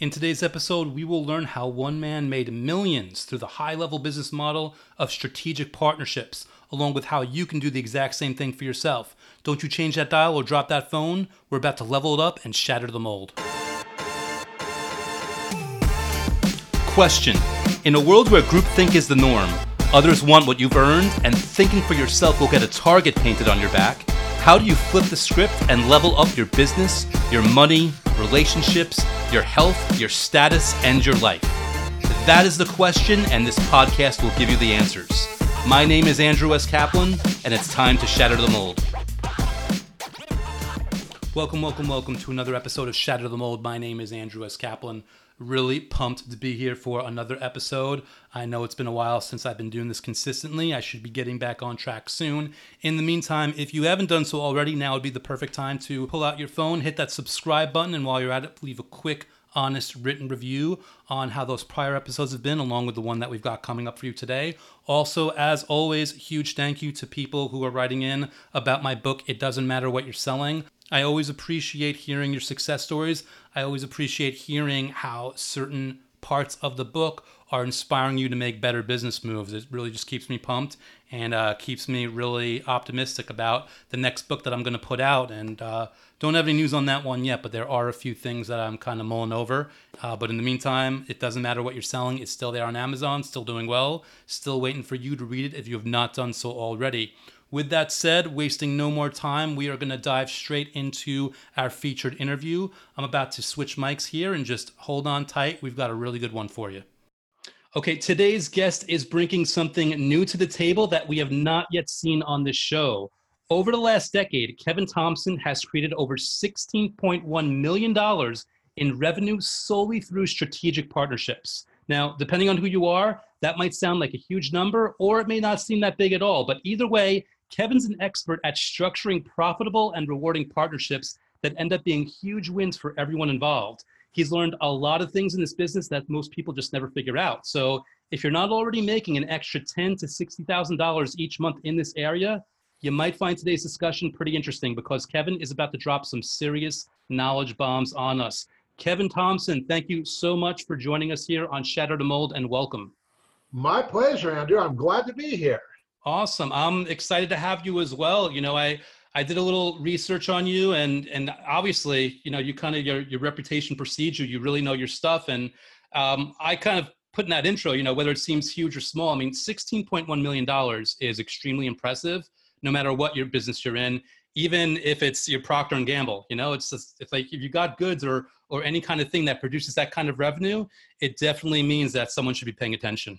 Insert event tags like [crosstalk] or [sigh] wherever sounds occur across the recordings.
In today's episode, we will learn how one man made millions through the high level business model of strategic partnerships, along with how you can do the exact same thing for yourself. Don't you change that dial or drop that phone. We're about to level it up and shatter the mold. Question In a world where groupthink is the norm, others want what you've earned, and thinking for yourself will get a target painted on your back, how do you flip the script and level up your business, your money, relationships, your health, your status, and your life? That is the question, and this podcast will give you the answers. My name is Andrew S. Kaplan, and it's time to shatter the mold. Welcome, welcome, welcome to another episode of Shatter the Mold. My name is Andrew S. Kaplan. Really pumped to be here for another episode. I know it's been a while since I've been doing this consistently. I should be getting back on track soon. In the meantime, if you haven't done so already, now would be the perfect time to pull out your phone, hit that subscribe button, and while you're at it, leave a quick honest written review on how those prior episodes have been, along with the one that we've got coming up for you today. Also, as always, huge thank you to people who are writing in about my book, It Doesn't Matter What You're Selling. I always appreciate hearing your success stories. I always appreciate hearing how certain parts of the book are inspiring you to make better business moves. It really just keeps me pumped and uh, keeps me really optimistic about the next book that I'm going to put out. And uh, don't have any news on that one yet, but there are a few things that I'm kind of mulling over. Uh, but in the meantime, it doesn't matter what you're selling, it's still there on Amazon, still doing well, still waiting for you to read it if you have not done so already. With that said, wasting no more time, we are going to dive straight into our featured interview. I'm about to switch mics here and just hold on tight. We've got a really good one for you. Okay, today's guest is bringing something new to the table that we have not yet seen on the show. Over the last decade, Kevin Thompson has created over $16.1 million in revenue solely through strategic partnerships. Now, depending on who you are, that might sound like a huge number, or it may not seem that big at all. But either way, Kevin's an expert at structuring profitable and rewarding partnerships that end up being huge wins for everyone involved. He's learned a lot of things in this business that most people just never figure out. So if you're not already making an extra ten to sixty thousand dollars each month in this area, you might find today's discussion pretty interesting because Kevin is about to drop some serious knowledge bombs on us. Kevin Thompson, thank you so much for joining us here on Shatter the Mold and welcome. My pleasure, Andrew. I'm glad to be here. Awesome. I'm excited to have you as well. You know, I I did a little research on you and and obviously, you know, you kind of your your reputation precedes you. You really know your stuff and um, I kind of put in that intro, you know, whether it seems huge or small. I mean, $16.1 million is extremely impressive no matter what your business you're in, even if it's your Procter and Gamble, you know, it's just, it's like if you got goods or or any kind of thing that produces that kind of revenue, it definitely means that someone should be paying attention.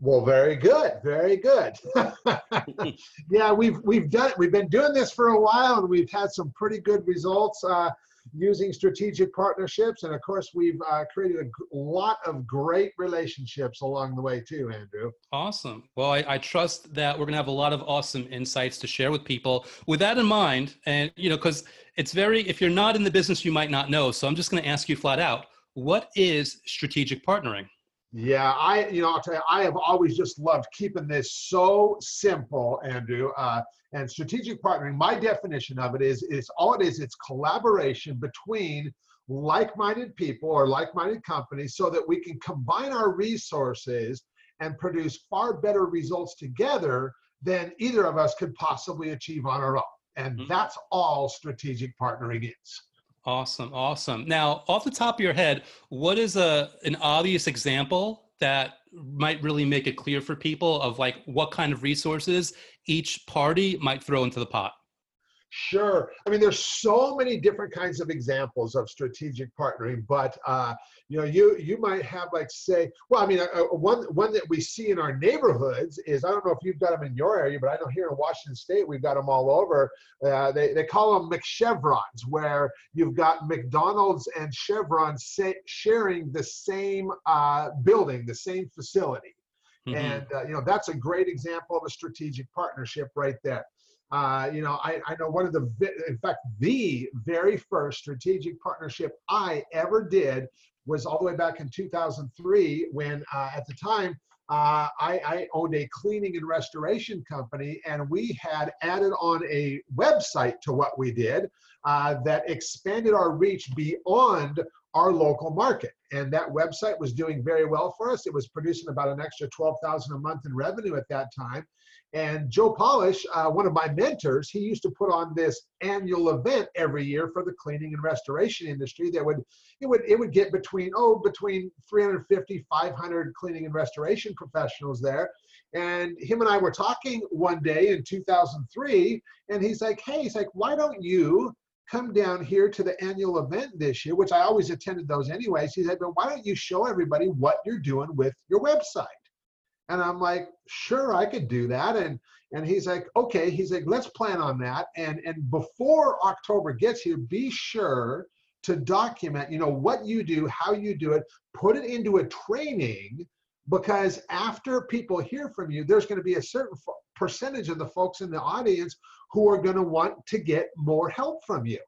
Well, very good, very good. [laughs] yeah, we've we've done it. we've been doing this for a while, and we've had some pretty good results uh, using strategic partnerships, and of course, we've uh, created a lot of great relationships along the way too, Andrew. Awesome. Well, I, I trust that we're gonna have a lot of awesome insights to share with people. With that in mind, and you know, because it's very if you're not in the business, you might not know. So I'm just gonna ask you flat out: What is strategic partnering? Yeah, I, you know, I'll tell you, I have always just loved keeping this so simple, Andrew. Uh, and strategic partnering, my definition of it is, is all it is, it's collaboration between like-minded people or like-minded companies so that we can combine our resources and produce far better results together than either of us could possibly achieve on our own. And mm-hmm. that's all strategic partnering is. Awesome, awesome. Now, off the top of your head, what is a an obvious example that might really make it clear for people of like what kind of resources each party might throw into the pot? Sure. I mean, there's so many different kinds of examples of strategic partnering, but uh, you know, you you might have like say, well, I mean, uh, uh, one one that we see in our neighborhoods is I don't know if you've got them in your area, but I know here in Washington State we've got them all over. Uh, they they call them McChevrons, where you've got McDonald's and Chevron say, sharing the same uh, building, the same facility. Mm-hmm. And uh, you know that's a great example of a strategic partnership right there. Uh, you know, I, I know one of the, in fact, the very first strategic partnership I ever did was all the way back in 2003 when uh, at the time uh, I, I, owned a cleaning and restoration company, and we had added on a website to what we did uh, that expanded our reach beyond our local market. And that website was doing very well for us. It was producing about an extra 12,000 a month in revenue at that time. And Joe Polish, uh, one of my mentors, he used to put on this annual event every year for the cleaning and restoration industry. That would it would it would get between oh between 350 500 cleaning and restoration professionals there. And him and I were talking one day in 2003, and he's like, hey, he's like, why don't you come down here to the annual event this year, which I always attended those anyways. He said, but why don't you show everybody what you're doing with your website? And I'm like, sure, I could do that. And and he's like, okay. He's like, let's plan on that. And and before October gets here, be sure to document, you know, what you do, how you do it, put it into a training because after people hear from you, there's going to be a certain percentage of the folks in the audience who are going to want to get more help from you.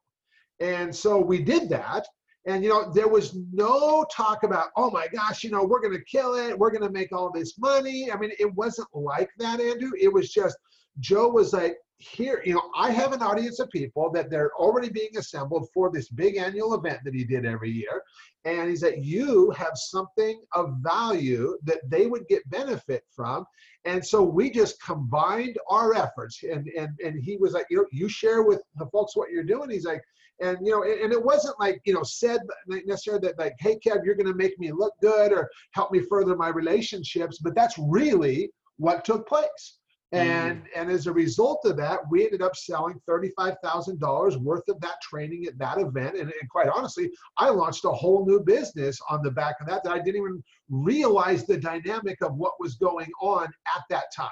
And so we did that. And, you know, there was no talk about, oh my gosh, you know, we're to kill it. We're to make all this money. I mean, it wasn't like that, Andrew. It was just, Joe was like, here, you know, I have an audience of people that they're already being assembled for this big annual event that he did every year. And he's that you have something of value that they would get benefit from. And so we just combined our efforts. And and and he was like, you know, you share with the folks what you're doing. He's like, and you know, and, and it wasn't like, you know, said necessarily that like, hey Kev, you're gonna make me look good or help me further my relationships, but that's really what took place and mm. and as a result of that, we ended up selling thirty-five thousand dollars worth of that training at that event. And, and quite honestly, I launched a whole new business on the back of that that I didn't even realize the dynamic of what was going on at that time.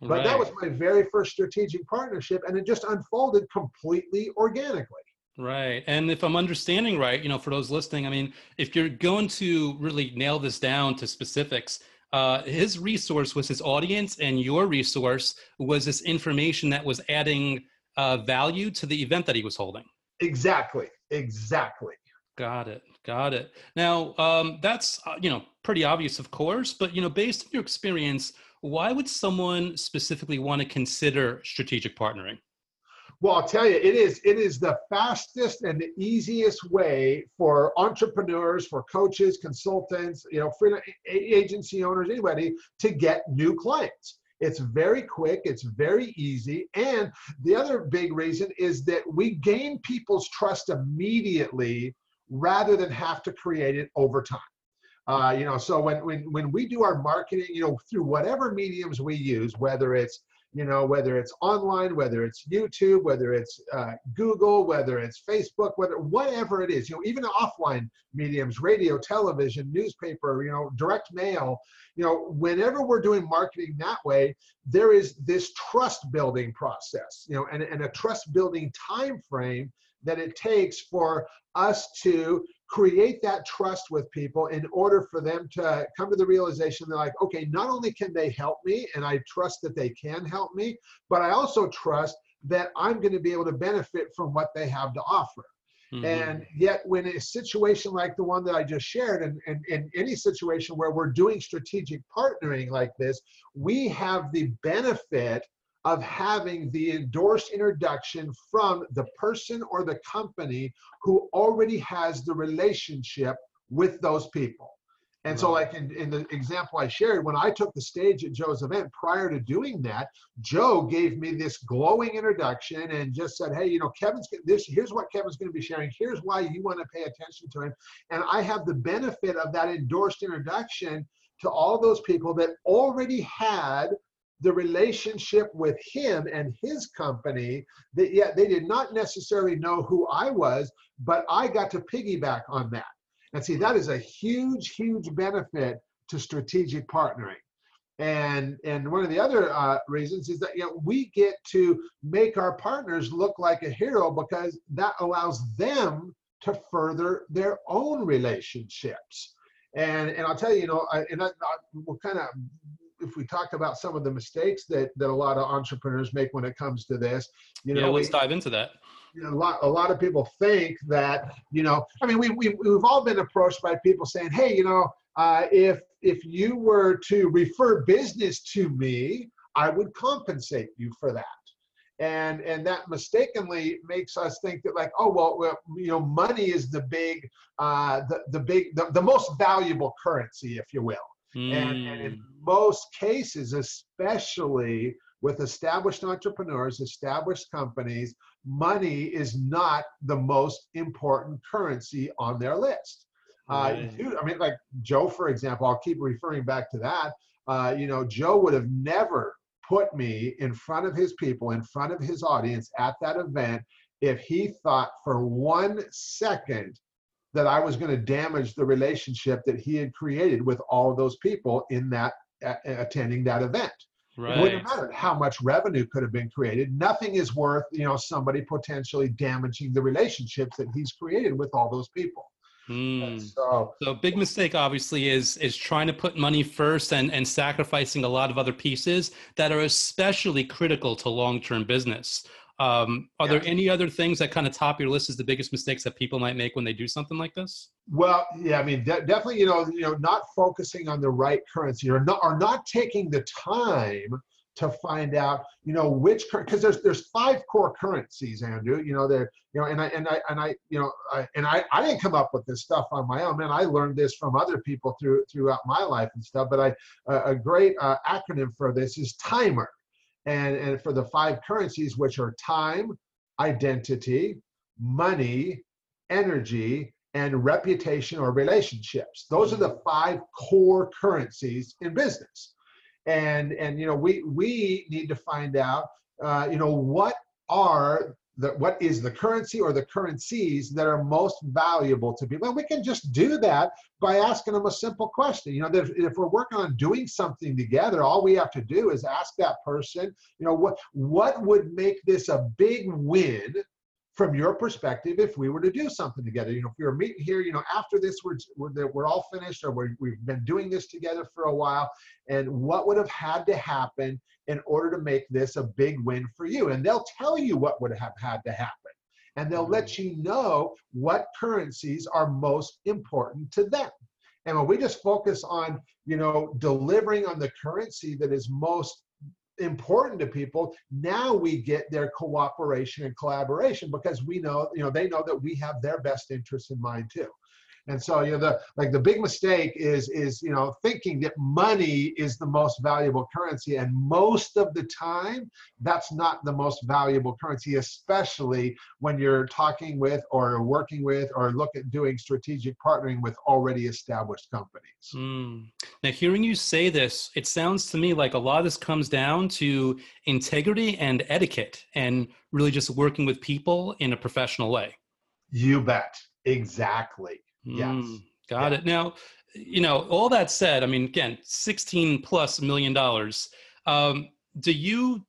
But right. that was my very first strategic partnership, and it just unfolded completely organically. Right. And if I'm understanding right, you know, for those listening, I mean, if you're going to really nail this down to specifics, uh, his resource was his audience, and your resource was this information that was adding uh, value to the event that he was holding. Exactly. Exactly. Got it. Got it. Now, um, that's uh, you know pretty obvious, of course, but you know, based on your experience, why would someone specifically want to consider strategic partnering? Well, I'll tell you, it is it is the fastest and the easiest way for entrepreneurs, for coaches, consultants, you know, for agency owners, anybody to get new clients. It's very quick, it's very easy, and the other big reason is that we gain people's trust immediately rather than have to create it over time. Uh, you know, so when, when when we do our marketing, you know, through whatever mediums we use, whether it's you know, whether it's online, whether it's YouTube, whether it's uh, Google, whether it's Facebook, whether whatever it is, you know, even offline mediums, radio, television, newspaper, you know, direct mail, you know, whenever we're doing marketing that way, there is this trust building process, you know, and, and a trust building time frame that it takes for us to create that trust with people in order for them to come to the realization they're like, okay, not only can they help me, and I trust that they can help me, but I also trust that I'm going to be able to benefit from what they have to offer. Mm-hmm. And yet, when a situation like the one that I just shared, and, and, and any situation where we're doing strategic partnering like this, we have the benefit of having the endorsed introduction from the person or the company who already has the relationship with those people. And so, like in, in the example I shared, when I took the stage at Joe's event, prior to doing that, Joe gave me this glowing introduction and just said, "Hey, you know, Kevin's this. Here's what Kevin's going to be sharing. Here's why you want to pay attention to him." And I have the benefit of that endorsed introduction to all those people that already had the relationship with him and his company that yet they did not necessarily know who I was, but I got to piggyback on that. And see, that is a huge, huge benefit to strategic partnering. And and one of the other uh, reasons is that you know we get to make our partners look like a hero because that allows them to further their own relationships. And and I'll tell you, you know, I, and I, I, we'll kind of if we talk about some of the mistakes that that a lot of entrepreneurs make when it comes to this, you know, yeah, let's we, dive into that. You know, a lot a lot of people think that you know, I mean, we, we we've all been approached by people saying, hey, you know, uh, if if you were to refer business to me, I would compensate you for that. and and that mistakenly makes us think that like oh well, well you know money is the big uh, the the big the, the most valuable currency if you will mm. and, and hmm. Most cases especially with established entrepreneurs established companies money is not the most important currency on their list uh, dude, I mean, like Joe, for example, I'll keep referring back to that. Uh, you know, Joe would have never put me in front of his people, in front of his audience at that event if he thought for one second that I was going to damage the relationship that he had created with all of those people in that attending that event. Right. It wouldn't matter how much revenue could have been created. Nothing is worth, you know, somebody potentially damaging the relationships that he's created with all those people. Mm. So, so big mistake obviously is is trying to put money first and and sacrificing a lot of other pieces that are especially critical to long term business. Um, are yeah. there any other things that kind of top your list as the biggest mistakes that people might make when they do something like this? Well, yeah, I mean, de- definitely, you know, you know, not focusing on the right currency or not, or not taking the time to find out, you know, which currency, because there's there's five core currencies, Andrew. You know, there, you know, and I and I and I, you know, I, and I I didn't come up with this stuff on my own. Man, I learned this from other people through throughout my life and stuff. But a great uh, acronym for this is timer, and and for the five currencies, which are time, identity, money, energy, and reputation or relationships. Those are the five core currencies in business and and you know we we need to find out uh, you know what are what is the currency or the currencies that are most valuable to people. And we can just do that by asking them a simple question. You know if, if we're working on doing something together all we have to do is ask that person you know what what would make this a big win from your perspective if we were to do something together you know if we were meeting here you know after this we're we're, we're all finished or we we've been doing this together for a while and what would have had to happen in order to make this a big win for you and they'll tell you what would have had to happen and they'll let mm-hmm. you know what currencies are most important to them and when we just focus on you know delivering on the currency that is most important to people now we get their cooperation and collaboration because we know you know they know that we have their best interests in mind too and so, you know, the like the big mistake is is you know thinking that money is the most valuable currency, and most of the time, that's not the most valuable currency, especially when you're talking with or working with or look at doing strategic partnering with already established companies. Mm. Now, hearing you say this, it sounds to me like a lot of this comes down to integrity and etiquette, and really just working with people in a professional way. You bet. Exactly. Yes. Mm, got yeah. it. Now, you know, all that said, I mean, again, 16 plus million dollars. Um, do you,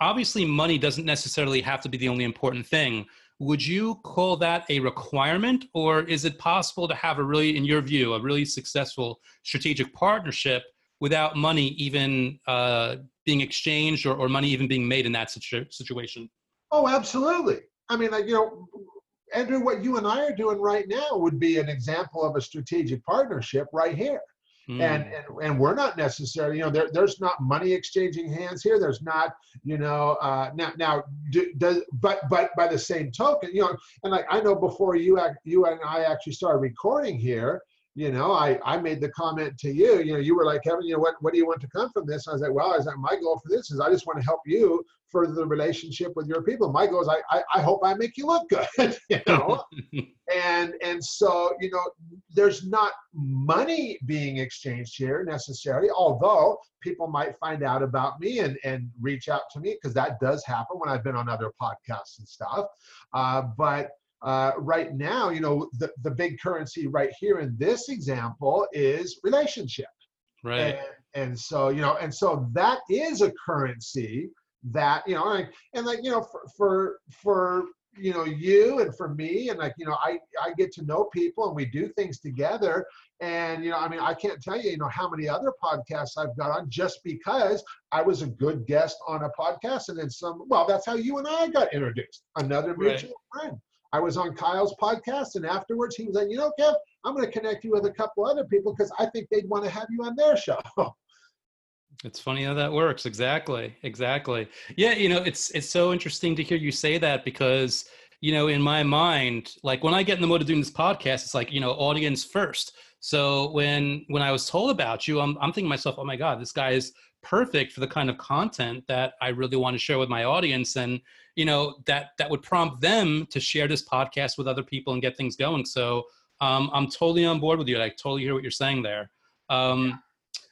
obviously, money doesn't necessarily have to be the only important thing. Would you call that a requirement, or is it possible to have a really, in your view, a really successful strategic partnership without money even uh, being exchanged or, or money even being made in that situ- situation? Oh, absolutely. I mean, like, you know, Andrew, what you and I are doing right now would be an example of a strategic partnership right here. Mm. And, and and we're not necessarily, you know, there, there's not money exchanging hands here. There's not, you know, uh, now now do, does but but by the same token, you know, and like I know before you you and I actually started recording here, you know, I, I made the comment to you, you know, you were like, Kevin, you know, what, what do you want to come from this? And I was like, well, I was like, my goal for this is I just want to help you further the relationship with your people. My goal is I, I, I hope I make you look good, [laughs] you know? [laughs] and, and so, you know, there's not money being exchanged here necessarily, although people might find out about me and, and reach out to me because that does happen when I've been on other podcasts and stuff. Uh, but, uh, right now, you know, the, the big currency right here in this example is relationship. Right. And, and so, you know, and so that is a currency that, you know, and, and like, you know, for, for, for, you know, you and for me, and like, you know, I, I get to know people and we do things together. And, you know, I mean, I can't tell you, you know, how many other podcasts I've got on just because I was a good guest on a podcast. And then some, well, that's how you and I got introduced. Another mutual right. friend. I was on Kyle's podcast, and afterwards he was like, you know, Kev, I'm going to connect you with a couple other people because I think they'd want to have you on their show. [laughs] It's funny how that works. Exactly. Exactly. Yeah, you know, it's it's so interesting to hear you say that because, you know, in my mind, like when I get in the mode of doing this podcast, it's like, you know, audience first. So when when I was told about you, I'm I'm thinking myself, oh my God, this guy is perfect for the kind of content that I really want to share with my audience. And, you know, that that would prompt them to share this podcast with other people and get things going. So um, I'm totally on board with you. I totally hear what you're saying there. Um, yeah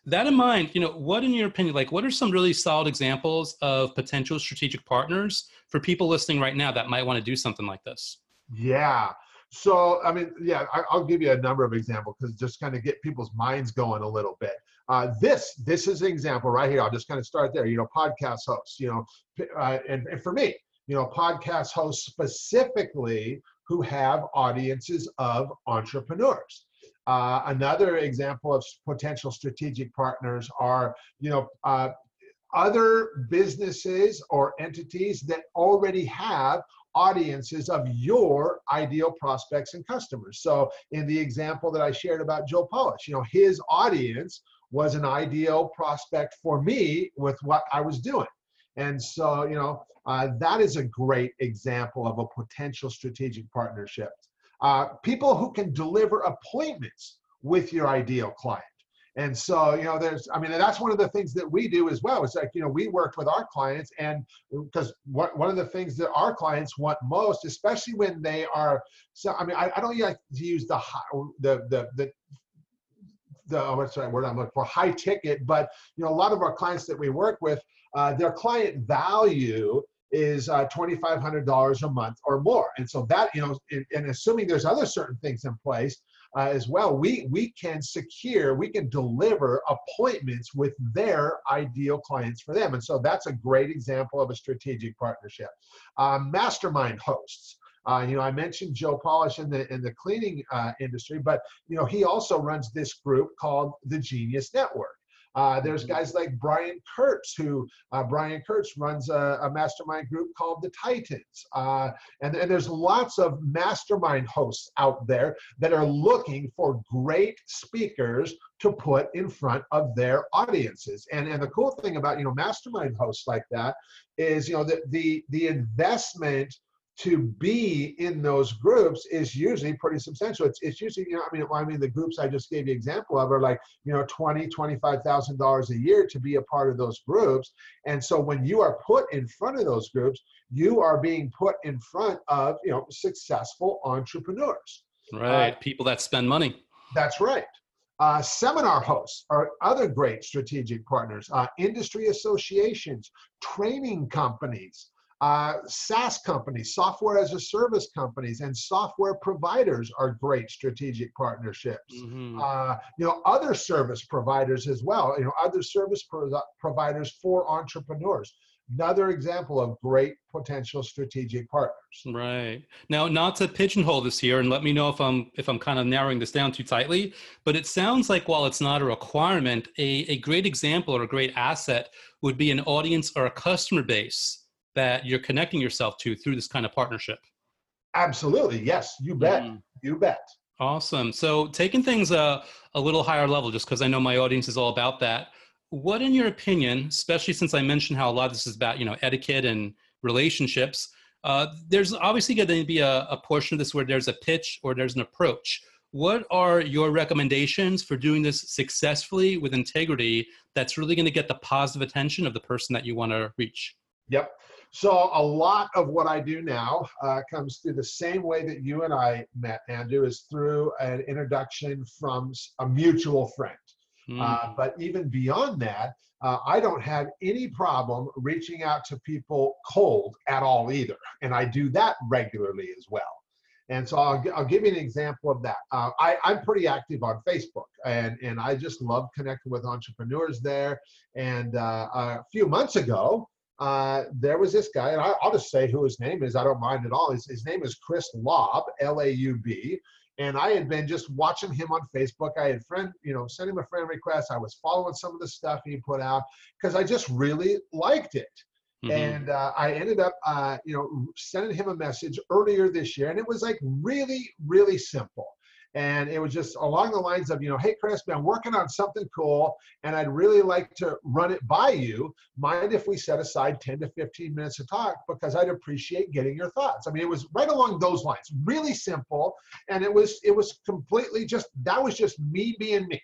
that in mind, you know, what in your opinion, like what are some really solid examples of potential strategic partners for people listening right now that might want to do something like this? Yeah. So, I mean, yeah, I, will give you a number of examples because just kind of get people's minds going a little bit. Uh, this this is an example right here. I'll just kind of start there. You know, podcast hosts. You know, uh, and, and for me, you know, podcast hosts specifically who have audiences of entrepreneurs. Uh, another example of potential strategic partners are, you know, uh, other businesses or entities that already have audiences of your ideal prospects and customers. So in the example that I shared about Joe Polish, you know, his audience was an ideal prospect for me with what I was doing. And so, you know, uh, that is a great example of a potential strategic partnership uh, people who can deliver appointments with your ideal client. And so, you know, there's, I mean, that's one of the things that we do as well. It's like, you know, we worked with our clients, and because one of the things that our clients want most, especially when they are, so I mean, I, I don't like to use the the the the the oh, sorry, word I'm looking for high ticket, but you know, a lot of our clients that we work with, uh, their client value is uh, $2,500 a month or more. And so that, you know, and assuming there's other certain things in place uh, as well, we, we can secure, we can deliver appointments with their ideal clients for them. And so that's a great example of a strategic partnership. Uh, mastermind hosts. Uh, you know, I mentioned Joe Polish in the in the cleaning uh, industry, but you know, he also runs this group called the Genius Network. Uh, there's mm-hmm. guys like Brian Kurtz, who uh, Brian Kurtz runs a, a, mastermind group called the Titans. Uh, and, and there's lots of mastermind hosts out there that are looking for great speakers to put in front of their audiences. And, and the cool thing about, you know, mastermind hosts like that is, you know, the, the, the investment to be in those groups is usually pretty substantial. It's, it's usually, you know, I mean, I mean, the groups I just gave you example of are like, you know, twenty, twenty-five thousand dollars a year to be a part of those groups. And so when you are put in front of those groups, you are being put in front of, you know, successful entrepreneurs. Right. Uh, People that spend money. That's right. Uh, seminar hosts are other great strategic partners. Uh, industry associations, training companies, uh, SaaS companies, software as a service companies, and software providers are great strategic partnerships. Mm-hmm. Uh, you know, other service providers as well. You know, other service pro- providers for entrepreneurs. Another example of great potential strategic partners. Right now, not to pigeonhole this here, and let me know if I'm if I'm kind of narrowing this down too tightly. But it sounds like while it's not a requirement, a, a great example or a great asset would be an audience or a customer base that you're connecting yourself to through this kind of partnership. Absolutely. Yes, you bet. Mm. You bet. Awesome. So, taking things a, a little higher level, just because I know my audience is all about that, what, in your opinion, especially since I mentioned how a lot of this is about, you know, etiquette and relationships, uh, there's obviously going to be a, a portion of this where there's a pitch or there's an approach. What are your recommendations for doing this successfully with integrity that's really going to get the positive attention of the person that you want to reach? Yep. So a lot of what I do now uh, comes through the same way that you and I met, Andrew, is through an introduction from a mutual friend. Mm. Uh, but even beyond that, uh, I don't have any problem reaching out to people cold at all either. And I do that regularly as well. And so I'll, I'll give you an example of that. Uh, I, I'm pretty active on Facebook and, and I just love connecting with entrepreneurs there. And uh, a few months ago, uh, there was this guy, and I, will just say who his name is. I don't mind at all. His, his name is Chris Laub, L-A-U-B, and I had been just watching him on Facebook. I had friend, you know, sent him a friend request. I was following some of the stuff he put out because I just really liked it. Mm-hmm. And uh, I ended up, uh, you know, sending him a message earlier this year, and it was like really, really simple. And it was just along the lines of, you know, hey, Chris, I'm working on something cool and I'd really like to run it by you. Mind if we set aside 10 to 15 minutes to talk because I'd appreciate getting your thoughts. I mean, it was right along those lines, really simple. And it was, it was completely just, that was just me being me.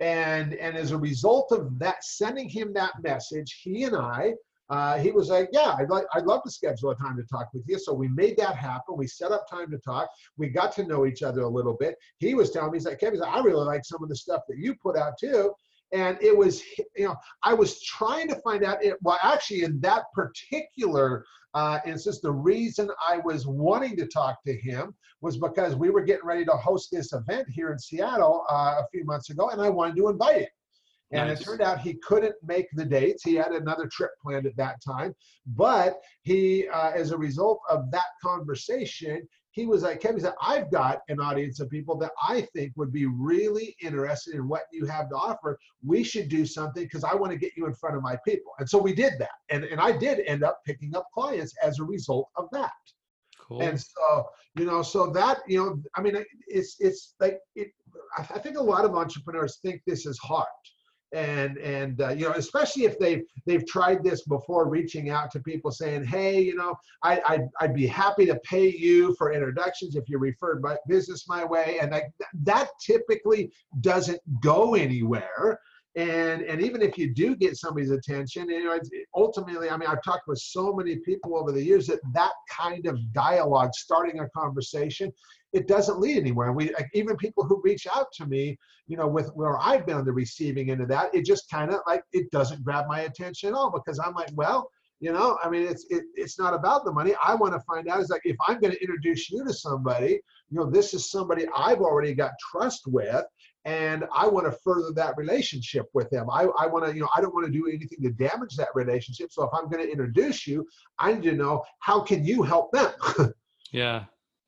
And, and as a result of that, sending him that message, he and I uh, he was like, yeah, I'd like, I'd love to schedule a time to talk with you. So we made that happen. We set up time to talk. We got to know each other a little bit. He was telling me, he's like, Kevin, I really like some of the stuff that you put out too. And it was, you know, I was trying to find out it. Well, actually, in that particular uh, instance, the reason I was wanting to talk to him was because we were getting ready to host this event here in Seattle uh, a few months ago, and I wanted to invite him. And nice. it turned out he couldn't make the dates. He had another trip planned at that time. But he, uh, as a result of that conversation, he was like, Kevin said, I've got an audience of people that I think would be really interested in what you have to offer. We should do something because I want to get you in front of my people. And so we did that. And, and I did end up picking up clients as a result of that. Cool. And so, you know, so that, you know, I mean, it's, it's like, it, I think a lot of entrepreneurs think this is hard and and uh, you know especially if they've they've tried this before reaching out to people saying hey you know I, I'd, I'd be happy to pay you for introductions if you referred my business my way and that that typically doesn't go anywhere and and even if you do get somebody's attention you know ultimately i mean i've talked with so many people over the years that that kind of dialogue starting a conversation it doesn't lead anywhere. We even people who reach out to me, you know, with where I've been on the receiving end of that, it just kind of like it doesn't grab my attention at all because I'm like, well, you know, I mean, it's it, it's not about the money. I want to find out is like if I'm going to introduce you to somebody, you know, this is somebody I've already got trust with, and I want to further that relationship with them. I, I want to, you know, I don't want to do anything to damage that relationship. So if I'm going to introduce you, I need to know how can you help them. [laughs] yeah,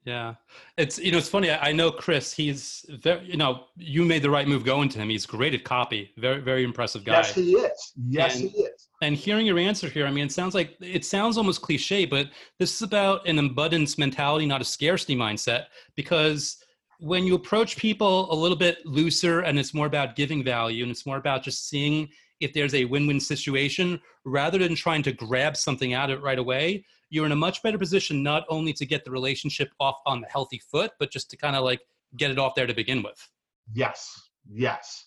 yeah, it's you know it's funny. I, I, know Chris. He's very you know you made the right move going to him. He's great at copy. Very very impressive guy. Yes, he is. Yes, and, he is. And hearing your answer here, I mean, it sounds like it sounds almost cliche, but this is about an abundance mentality, not a scarcity mindset. Because when you approach people a little bit looser, and it's more about giving value, and it's more about just seeing if there's a win-win situation rather than trying to grab something out of it right away you're in a much better position not only to get the relationship off on the healthy foot, but just to kind of like get it off there to begin with. Yes, yes.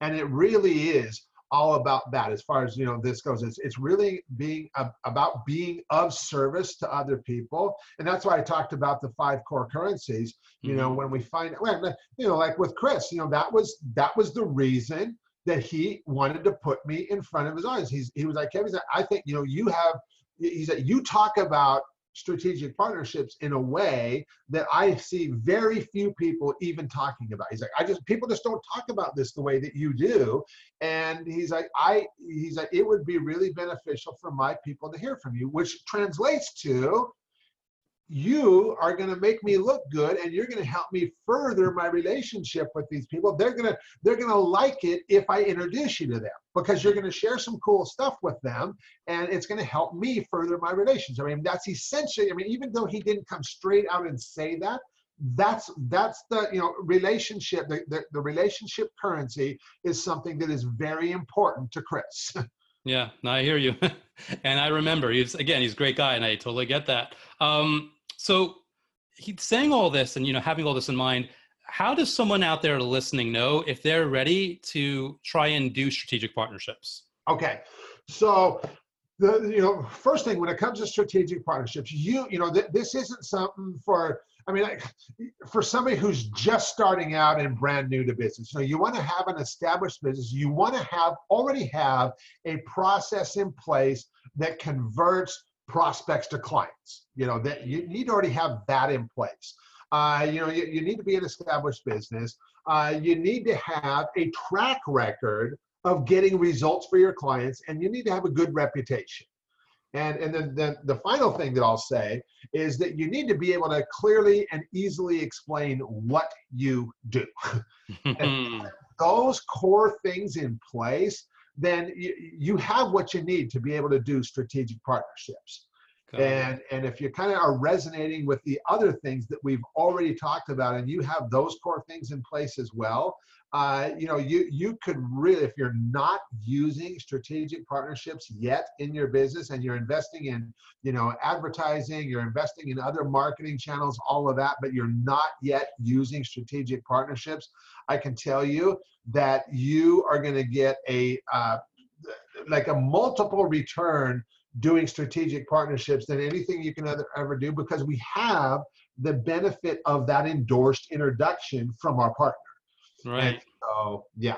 And it really is all about that as far as you know this goes. It's, it's really being uh, about being of service to other people. And that's why i talked about the five core currencies you mm-hmm. know when we find well, you know like with chris you know that was that was the reason that he wanted to put me in front of his audience. He's he was like kevin i think you know you have he said, you talk about strategic partnerships in a way that I see very few people even talking about. He's like, I just people just don't talk about this the way that you do. And he's like, I he's like, it would be really beneficial for my people to hear from you, which translates to you are going to make me look good and you're going to help me further my relationship with these people. They're going to they're going to like it if i introduce you to them because you're going to share some cool stuff with them and it's going to help me further my relationship i mean that's essentially i mean even though he didn't come straight out and say that that's that's the you know relationship the, the, the relationship currency is something that is very important to chris [laughs] yeah no, i hear you. [laughs] And i remember he's again he's a great guy and i totally get that. Um so he's saying all this and you know having all this in mind how does someone out there listening know if they're ready to try and do strategic partnerships? Okay so the you know first thing when it comes to strategic partnerships you you know th- this isn't something for I mean, like, for somebody who's just starting out and brand new to business, know, you want to have an established business. You want to have already have a process in place that converts prospects to clients. You know, that you need to already have that in place. Uh, you know, you, you need to be an established business. Uh, you need to have a track record of getting results for your clients, and you need to have a good reputation. And, and then the, the final thing that I'll say is that you need to be able to clearly and easily explain what you do. [laughs] those core things in place, then you, you have what you need to be able to do strategic partnerships. And and if you kind of are resonating with the other things that we've already talked about and you have those core things in place as well uh, you know you you could really if you're not using strategic partnerships yet in your business and you're investing in you know advertising you're investing in other marketing channels all of that but you're not yet using strategic partnerships i can tell you that you are going to get a uh, like a multiple return doing strategic partnerships than anything you can ever, ever do because we have the benefit of that endorsed introduction from our partner. Right. And so, yeah.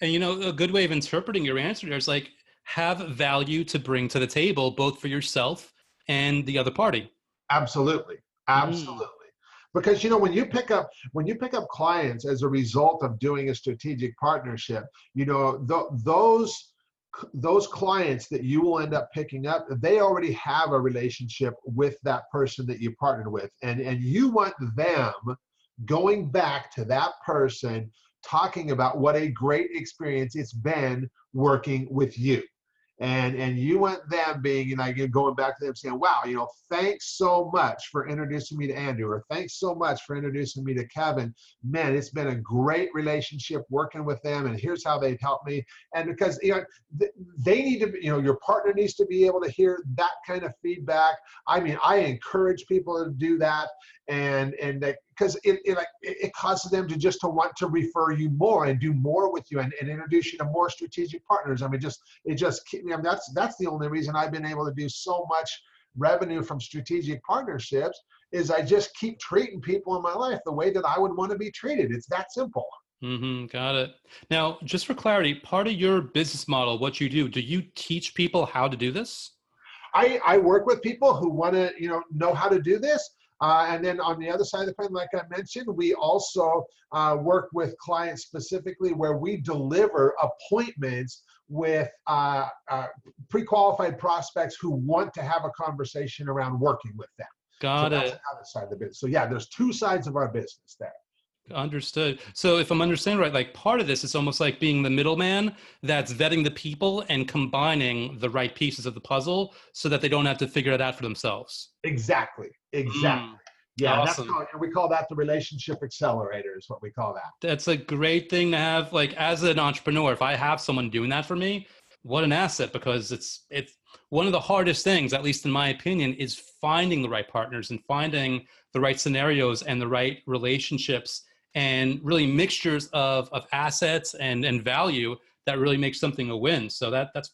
And you know, a good way of interpreting your answer there is like have value to bring to the table, both for yourself and the other party. Absolutely. Absolutely. Mm. Because you know when you pick up when you pick up clients as a result of doing a strategic partnership, you know th- those those clients that you will end up picking up they already have a relationship with that person that you partnered with. And and you want them going back to that person talking about what a great experience it's been working with you and and you want them being know again going back to them saying wow you know thanks so much for introducing me to andrew or thanks so much for introducing me to kevin. Man it's been a great relationship working with them and here's how they've helped me. And because you know they need to you know your partner needs to be able to hear that kind of feedback. I mean i encourage people to do that and and because it, it like it causes them to just to want to refer you more and do more with you and, and introduce you to more strategic partners i mean just it just I mean, that's that's the only reason i've been able to do so much revenue from strategic partnerships is i just keep treating people in my life the way that i would want to be treated it's that simple Mm-hmm, got it. Now, just for clarity, part of your business model, what you do, do you teach people how to do this? I, I work with people who want to, you know, know how to do this. Uh, and then on the other side of the coin, like I mentioned, we also uh, work with clients specifically where we deliver appointments with uh, uh pre-qualified prospects who want to have a conversation around working with them. Got so it. That's another side of the business. So yeah, there's two sides of our business there. Understood. So if I'm understanding right, like part of this is almost like being the middleman that's vetting the people and combining the right pieces of the puzzle so that they don't have to figure it out for themselves. Exactly. Exactly. Mm. Yeah, awesome. that's we call that the relationship accelerator is what we call that. That's a great thing to have. Like as an entrepreneur, if I have someone doing that for me, what an asset because it's it's one of the hardest things, at least in my opinion, is finding the right partners and finding the right scenarios and the right relationships and really mixtures of, of assets and, and value that really makes something a win. So that that's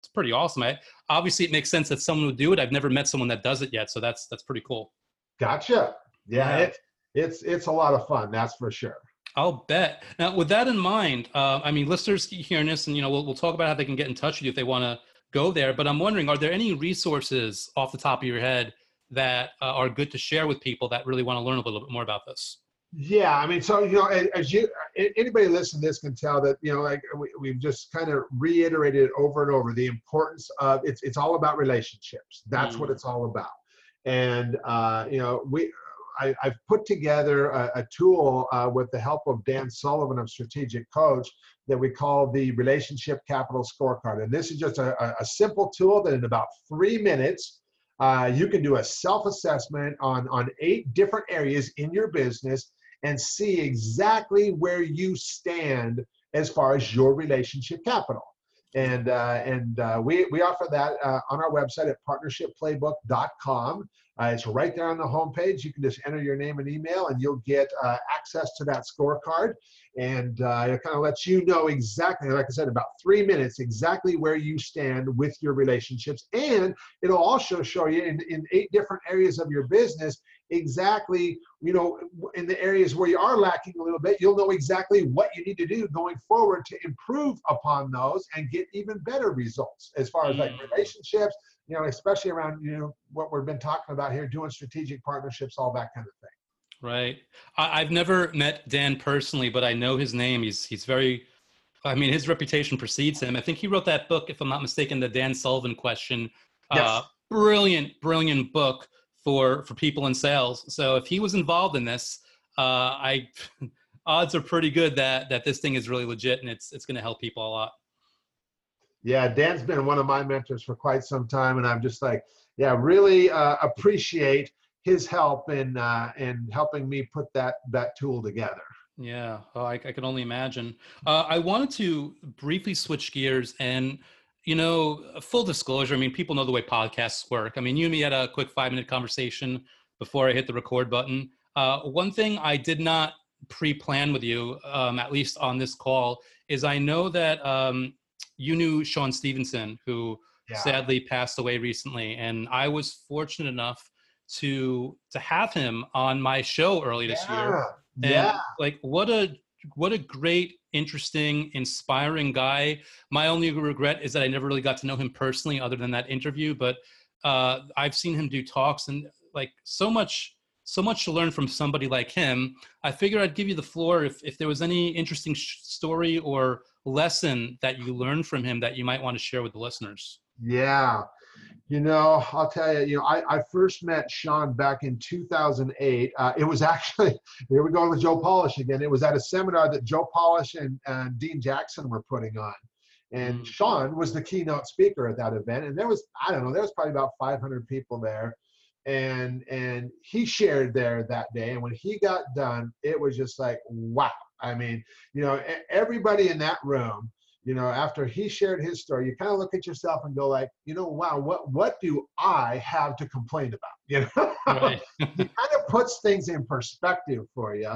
it's pretty awesome. I, obviously, it makes sense that someone would do it. I've never met someone that does it yet, so that's that's pretty cool. Gotcha. Yeah, yeah. It, it's it's a lot of fun. That's for sure. I'll bet. Now, with that in mind, uh, I mean, listeners hearing this, and you know, we'll we'll talk about how they can get in touch with you if they want to go there. But I'm wondering, are there any resources off the top of your head that uh, are good to share with people that really want to learn a little bit more about this? Yeah, I mean, so you know, as you anybody listening to this can tell that you know, like we, we've just kind of reiterated over and over the importance of it's it's all about relationships. That's mm. what it's all about. And uh, you know, we I, have put together a, a tool uh, with the help of Dan Sullivan of Strategic Coach that we call the Relationship Capital Scorecard. And this is just a, a simple tool that in about three minutes uh, you can do a self-assessment on, on eight different areas in your business and see exactly where you stand as far as your relationship capital. And, uh, and uh, we, we offer that uh, on our website at partnershipplaybook.com. Uh, it's right there on the homepage. You can just enter your name and email, and you'll get uh, access to that scorecard. And uh, it kind of lets you know exactly, like I said, about three minutes, exactly where you stand with your relationships. And it'll also show you in, in eight different areas of your business exactly, you know, in the areas where you are lacking a little bit, you'll know exactly what you need to do going forward to improve upon those and get even better results as far as like mm. relationships, you know, especially around, you know, what we've been talking about here, doing strategic partnerships, all that kind of thing. Right. I, have never met Dan personally, but I know his name. He's he's very. I mean, his reputation precedes him. I think he wrote that book, if I'm not mistaken, the Dan Sullivan Question. Yes. Uh, brilliant, brilliant book for for people in sales. So if he was involved in this, uh, I [laughs] odds are pretty good that that this thing is really legit and it's it's going to help people a lot. Yeah, Dan's been one of my mentors for quite some time, and I'm just like, yeah, really uh, appreciate his help in uh, in helping me put that that tool together. Yeah, oh, I, I can only imagine. Uh, I wanted to briefly switch gears and, you know, full disclosure. I mean, people know the way podcasts work. I mean, you and me had a quick five minute conversation before I hit the record button. Uh, one thing I did not pre-plan with you, um, at least on this call, is I know that um, you knew Sean Stephenson, who yeah. sadly passed away recently, and I was fortunate enough to to have him on my show early this yeah. year. And yeah. like what a what a great, interesting, inspiring guy. My only regret is that I never really got to know him personally other than that interview, but uh, I've seen him do talks and like so much so much to learn from somebody like him. I figured I'd give you the floor if, if there was any interesting sh- story or lesson that you learned from him that you might want to share with the listeners. Yeah. You know, I'll tell you, you know, I, I first met Sean back in 2008. Uh, it was [laughs] actually, here we go with Joe Polish again. It was at a seminar that Joe Polish and, and Dean Jackson were putting on. And mm. Sean was the keynote speaker at that event. And there was, I don't know, there was probably about 500 people there. And and he shared there that day. And when he got done, it was just like, wow. I mean, you know, everybody in that room you know after he shared his story you kind of look at yourself and go like you know wow what what do i have to complain about? [laughs] You know? Right. [laughs] it kind of puts things in perspective for you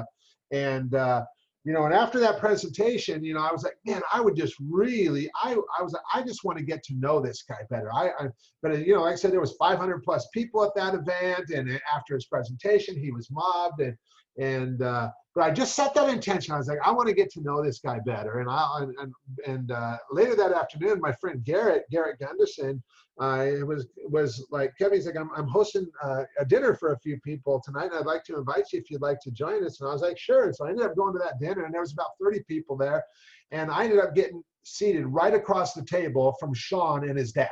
and uh you know and after that presentation you know i was like man i would just really i i was like i just want to get to know this guy better. I, I but you know like i said there was 500 plus people at that event and after his presentation he was mobbed and and uh but I just set that intention. I was like, I want to get to know this guy better. And I and and uh, later that afternoon, my friend Garrett Garrett Gunderson, uh, was was like Kevin's like I'm I'm hosting uh, a dinner for a few people tonight. I'd like to invite you if you'd like to join us. And I was like, sure. So I ended up going to that dinner, and there was about 30 people there, and I ended up getting seated right across the table from Sean and his dad.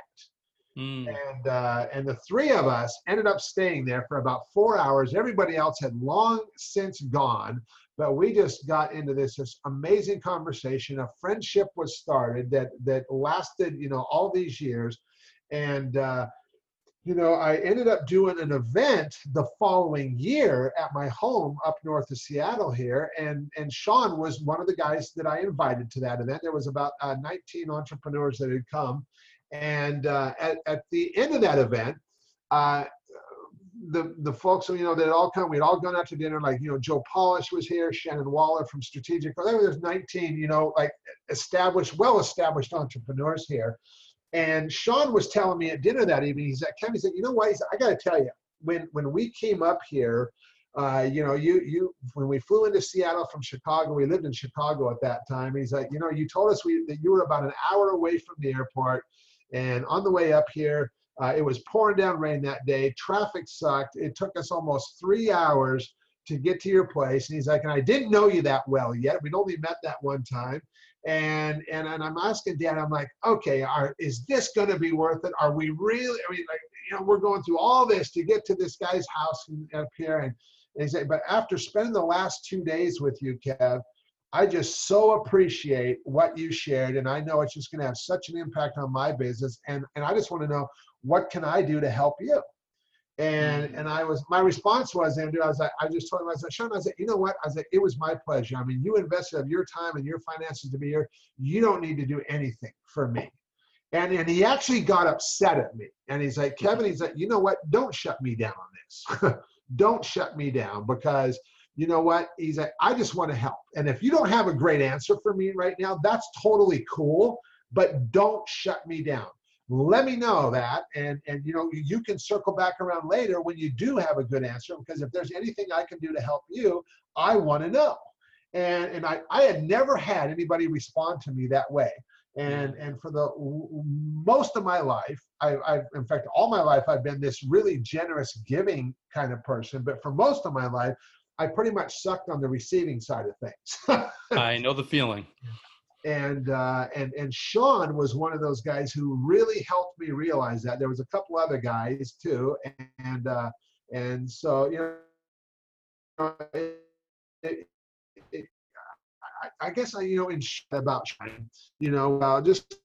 Mm. And uh, and the three of us ended up staying there for about four hours. Everybody else had long since gone, but we just got into this, this amazing conversation. A friendship was started that that lasted, you know, all these years. And uh, you know, I ended up doing an event the following year at my home up north of Seattle here, and and Sean was one of the guys that I invited to that event. There was about uh, 19 entrepreneurs that had come, and uh, at, at the end of that event, uh, the the folks, you know, that all come, we'd all gone out to dinner, like, you know, Joe Polish was here, Shannon Waller from Strategic. There was 19, you know, like established, well-established entrepreneurs here. And Sean was telling me at dinner that evening, he's like, Kevin, he said, you know what? He said, I got to tell you, when when we came up here, uh, you know, you you when we flew into Seattle from Chicago, we lived in Chicago at that time. He's like, you know, you told us we that you were about an hour away from the airport. And on the way up here, uh, it was pouring down rain that day. Traffic sucked. It took us almost three hours to get to your place. And he's like, and I didn't know you that well yet. We'd only met that one time. And and, and I'm asking Dad, I'm like, okay, are, is this going to be worth it? Are we really? I mean, like, you know, we're going through all this to get to this guy's house up here. And, and he said, but after spending the last two days with you, Kev, I just so appreciate what you shared, and I know it's just going to have such an impact on my business. And and I just want to know what can I do to help you. And mm-hmm. and I was my response was Andrew I was like I just told him I said Sean I said you know what I said it was my pleasure I mean you invested of your time and your finances to be here you don't need to do anything for me and and he actually got upset at me and he's like Kevin he's like you know what don't shut me down on this [laughs] don't shut me down because you know what? He's like, I just want to help. And if you don't have a great answer for me right now, that's totally cool, but don't shut me down. Let me know that. And, and you know, you can circle back around later when you do have a good answer, because if there's anything I can do to help you, I want to know. And, and I, I had never had anybody respond to me that way. And, mm. and for the most of my life, I, I've, in fact, all my life, I've been this really generous giving kind of person. But for most of my life, I pretty much sucked on the receiving side of things. [laughs] I know the feeling. And uh, and and Sean was one of those guys who really helped me realize that. There was a couple other guys too, and uh, and so you know, it, it, it, I, I, guess I you know in about Sean, you know uh, just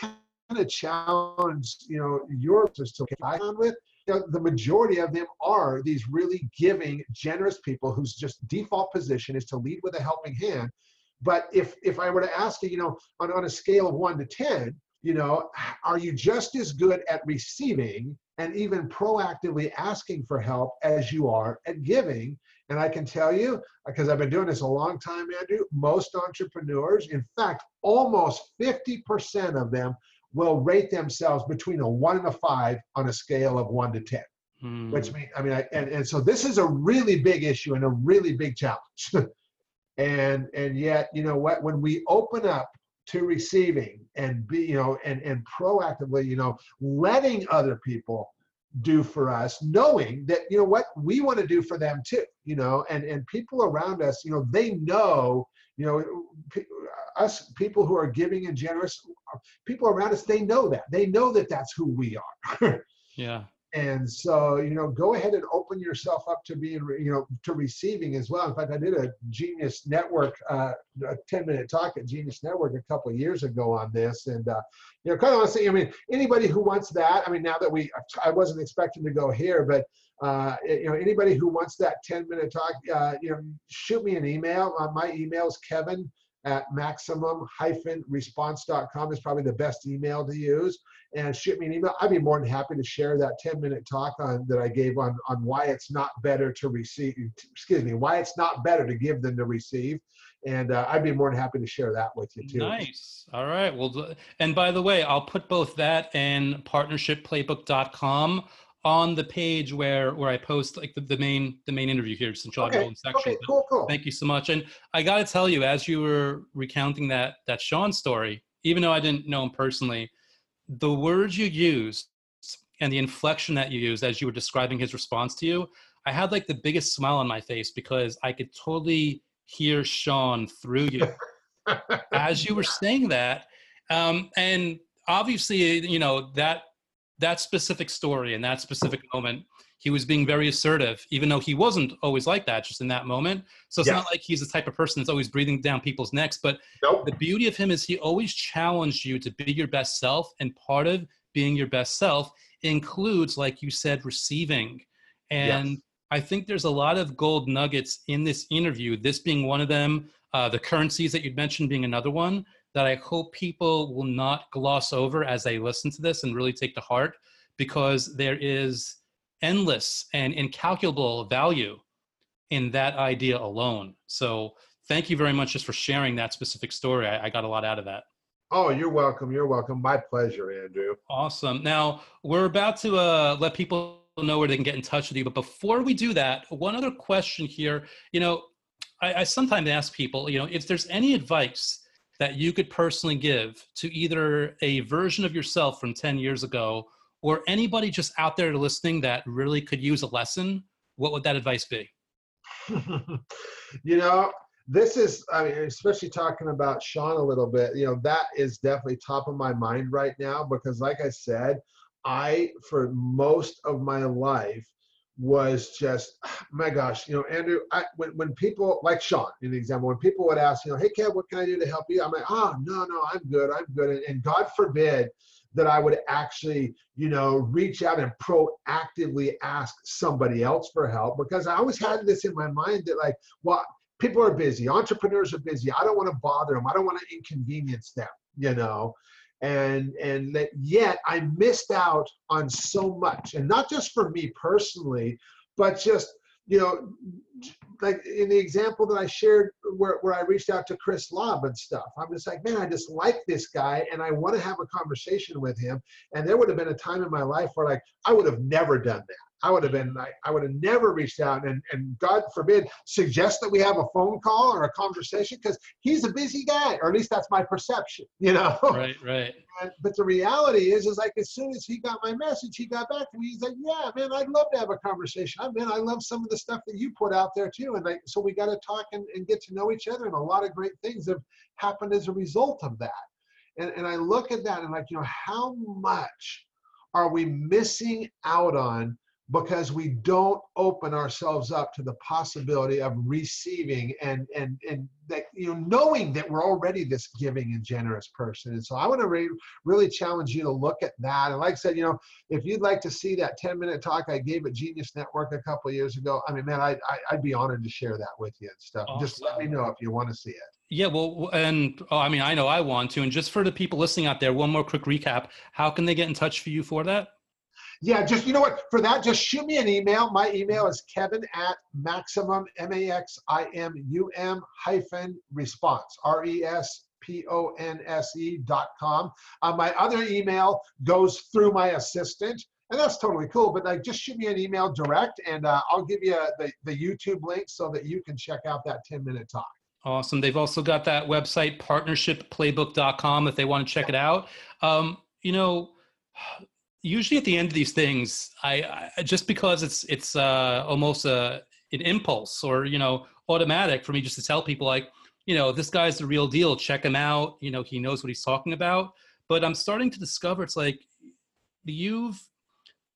kind of challenge, you know, yours to get on with, know, the majority of them are these really giving, generous people whose just default position is to lead with a helping hand. But if if I were to ask you, you know, on, on a scale of one to ten, you know, are you just as good at receiving and even proactively asking for help as you are at giving? And I can tell you, because I've been doing this a long time, Andrew, most entrepreneurs, in fact, almost 50% of them will rate themselves between a one and a five on a scale of one to 10. Hmm. Which means, I mean, I, and, and so this is a really big issue and a really big challenge. [laughs] and and yet, you know what? When we open up to receiving and be, you know, and and proactively, you know, letting other people do for us knowing that you know what we want to do for them too you know and and people around us you know they know you know us people who are giving and generous people around us they know that. They know that that's who we are. [laughs] Yeah. And so you know go ahead and open yourself up to being you know to receiving as well. In fact i did a genius network uh, a 10 minute talk at genius network a couple of years ago on this. And uh, you know kind of honestly i mean anybody who wants that i mean now that we i wasn't expecting to go here but uh, you know anybody who wants that 10 minute talk uh, you know shoot me an email. Uh, my email is kevin at maximum-response.com is probably the best email to use. And shoot me an email. I'd be more than happy to share that 10-minute talk on that I gave on, on why it's not better to receive, excuse me, why it's not better to give than to receive. And uh, I'd be more than happy to share that with you too. Nice. All right. Well, and by the way, I'll put both that and partnershipplaybook.com on the page where where I post like the, the main the main interview here, since y'all okay. section. Okay, cool, cool. Thank you so much. And I got to tell you, as you were recounting that that Sean story, even though I didn't know him personally, the words you used and the inflection that you used as you were describing his response to you, I had like the biggest smile on my face because I could totally hear Sean through you [laughs] as you were saying that. Um, and obviously, you know that that specific story and that specific moment, he was being very assertive, even though he wasn't always like that, just in that moment. So it's not like he's the type of person that's always breathing down people's necks. But nope. the beauty of him is he always challenged you to be your best self. And part of being your best self includes, like you said, receiving. And yes. I think there's a lot of gold nuggets in this interview, this being one of them, uh, the currencies that you'd mentioned being another one that I hope people will not gloss over as they listen to this and really take to heart because there is endless and incalculable value in that idea alone. So thank you very much just for sharing that specific story. I, I got a lot out of that. Oh, you're welcome. You're welcome. My pleasure, Andrew. Awesome. Now we're about to uh, let people know where they can get in touch with you. But before we do that, one other question here. You know, I, I sometimes ask people, you know, if there's any advice that you could personally give to either a version of yourself from 10 years ago or anybody just out there listening that really could use a lesson, what would that advice be? [laughs] you know, this is, I mean, especially talking about Sean a little bit, you know, that is definitely top of my mind right now because, like I said, I, for most of my life, was just [sighs] my gosh you know andrew I, when, when people like sean in the example when people would ask you know hey kev what can i do to help you? I'm like oh no no i'm good i'm good. And, and god forbid that i would actually you know reach out and proactively ask somebody else for help because i always had this in my mind that like well people are busy entrepreneurs are busy i don't want to bother them i don't want to inconvenience them you know and and that yet i missed out on so much. And not just for me personally but just you know like in the example that i shared where, where i reached out to chris lobb and stuff i'm just like man i just like this guy and i want to have a conversation with him. And there would have been a time in my life where like i would have never done that I would have been like, I would have never reached out and, and God forbid, suggest that we have a phone call or a conversation because he's a busy guy, or at least that's my perception, [laughs] you know? Right, right. And, but the reality is, is like as soon as he got my message, he got back to me. He's like, yeah, man, I'd love to have a conversation. I mean, I love some of the stuff that you put out there too. And like, so we got to talk and, and get to know each other. And a lot of great things have happened as a result of that. And, and I look at that and like, you know, how much are we missing out on because we don't open ourselves up to the possibility of receiving and and and that you know knowing that we're already this giving and generous person and so i want to re- really challenge you to look at that and like i said you know if you'd like to see that 10 minute talk i gave at genius network a couple years ago i mean man I, I would be honored to share that with you and stuff awesome. just let me know if you want to see it yeah, well, and oh, I mean, I know I want to. And just for the people listening out there, one more quick recap. How can they get in touch for you for that? Yeah, just you know what? For that, just shoot me an email. My email is kevin at maximum m a x i m u m hyphen response r e s p o n s e dot com. Uh, my other email goes through my assistant, and that's totally cool. But like, just shoot me an email direct, and uh, I'll give you the the YouTube link so that you can check out that ten minute talk. Awesome. They've also got that website partnershipplaybook.com if they want to check it out. Um, you know usually at the end of these things, I, I just because it's it's uh, almost a an impulse or you know automatic for me just to tell people like you know this guy's the real deal. Check him out. You know he knows what he's talking about. But I'm starting to discover it's like you've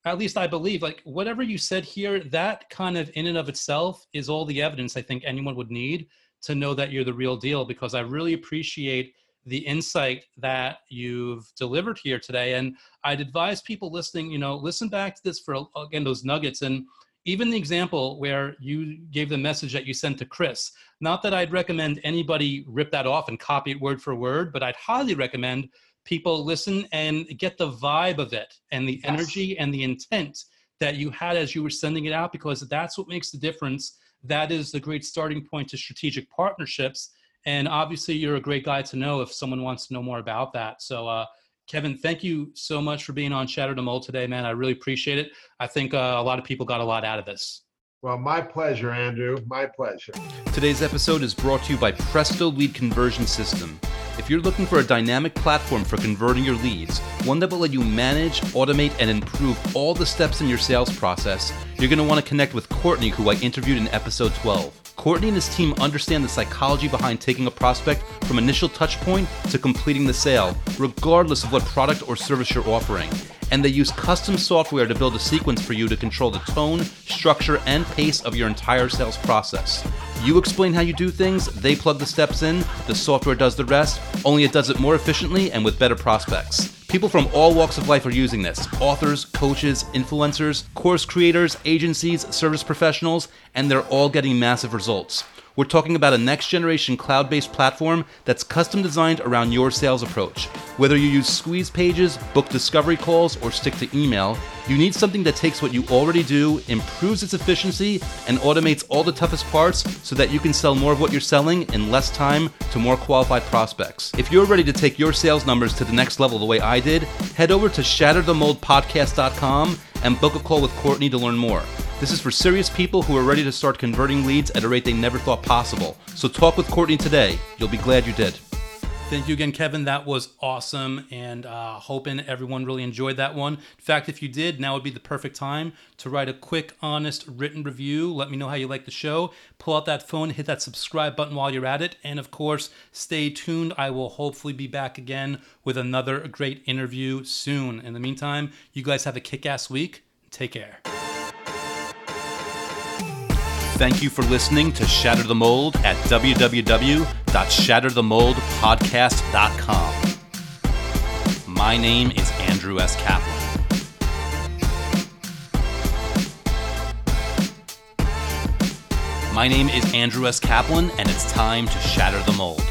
at least I believe like whatever you said here, that kind of in and of itself is all the evidence I think anyone would need to know that you're the real deal because I really appreciate the insight that you've delivered here today. And I'd advise people listening, you know, listen back to this for again those nuggets and even the example where you gave the message that you sent to Chris. Not that I'd recommend anybody rip that off and copy it word for word, but I'd highly recommend people listen and get the vibe of it and the yes. energy and the intent that you had as you were sending it out because that's what makes the difference. That is the great starting point to strategic partnerships and obviously, you're a great guy to know if someone wants to know more about that. So, uh, Kevin, thank you so much for being on Shatter the Mold today, man. I really appreciate it. I think uh, a lot of people got a lot out of this. Well, my pleasure, Andrew. My pleasure. Today's episode is brought to you by Presto Lead Conversion System. If you're looking for a dynamic platform for converting your leads, one that will let you manage, automate, and improve all the steps in your sales process, you're going to want to connect with Courtney, who I interviewed in episode 12. Courtney and his team understand the psychology behind taking a prospect from initial touchpoint to completing the sale, regardless of what product or service you're offering. And they use custom software to build a sequence for you to control the tone, structure, and pace of your entire sales process. You explain how you do things, they plug the steps in, the software does the rest, only it does it more efficiently and with better prospects. People from all walks of life are using this authors, coaches, influencers, course creators, agencies, service professionals, and they're all getting massive results. We're talking about a next generation cloud based platform that's custom designed around your sales approach. Whether you use squeeze pages, book discovery calls, or stick to email, you need something that takes what you already do, improves its efficiency, and automates all the toughest parts so that you can sell more of what you're selling in less time to more qualified prospects. If you're ready to take your sales numbers to the next level the way I did, head over to shatterthemoldpodcast.com and book a call with Courtney to learn more. This is for serious people who are ready to start converting leads at a rate they never thought possible. So talk with Courtney today. You'll be glad you did. Thank you again, Kevin. That was awesome, and uh, hoping everyone really enjoyed that one. In fact, if you did, now would be the perfect time to write a quick, honest written review. Let me know how you like the show. Pull out that phone, hit that subscribe button while you're at it, and of course, stay tuned. I will hopefully be back again with another great interview soon. In the meantime, you guys have a kick-ass week. Take care. Thank you for listening to Shatter the Mold at www.shatterthemoldpodcast.com. My name is Andrew S. Kaplan. My name is Andrew S. Kaplan, and it's time to shatter the mold.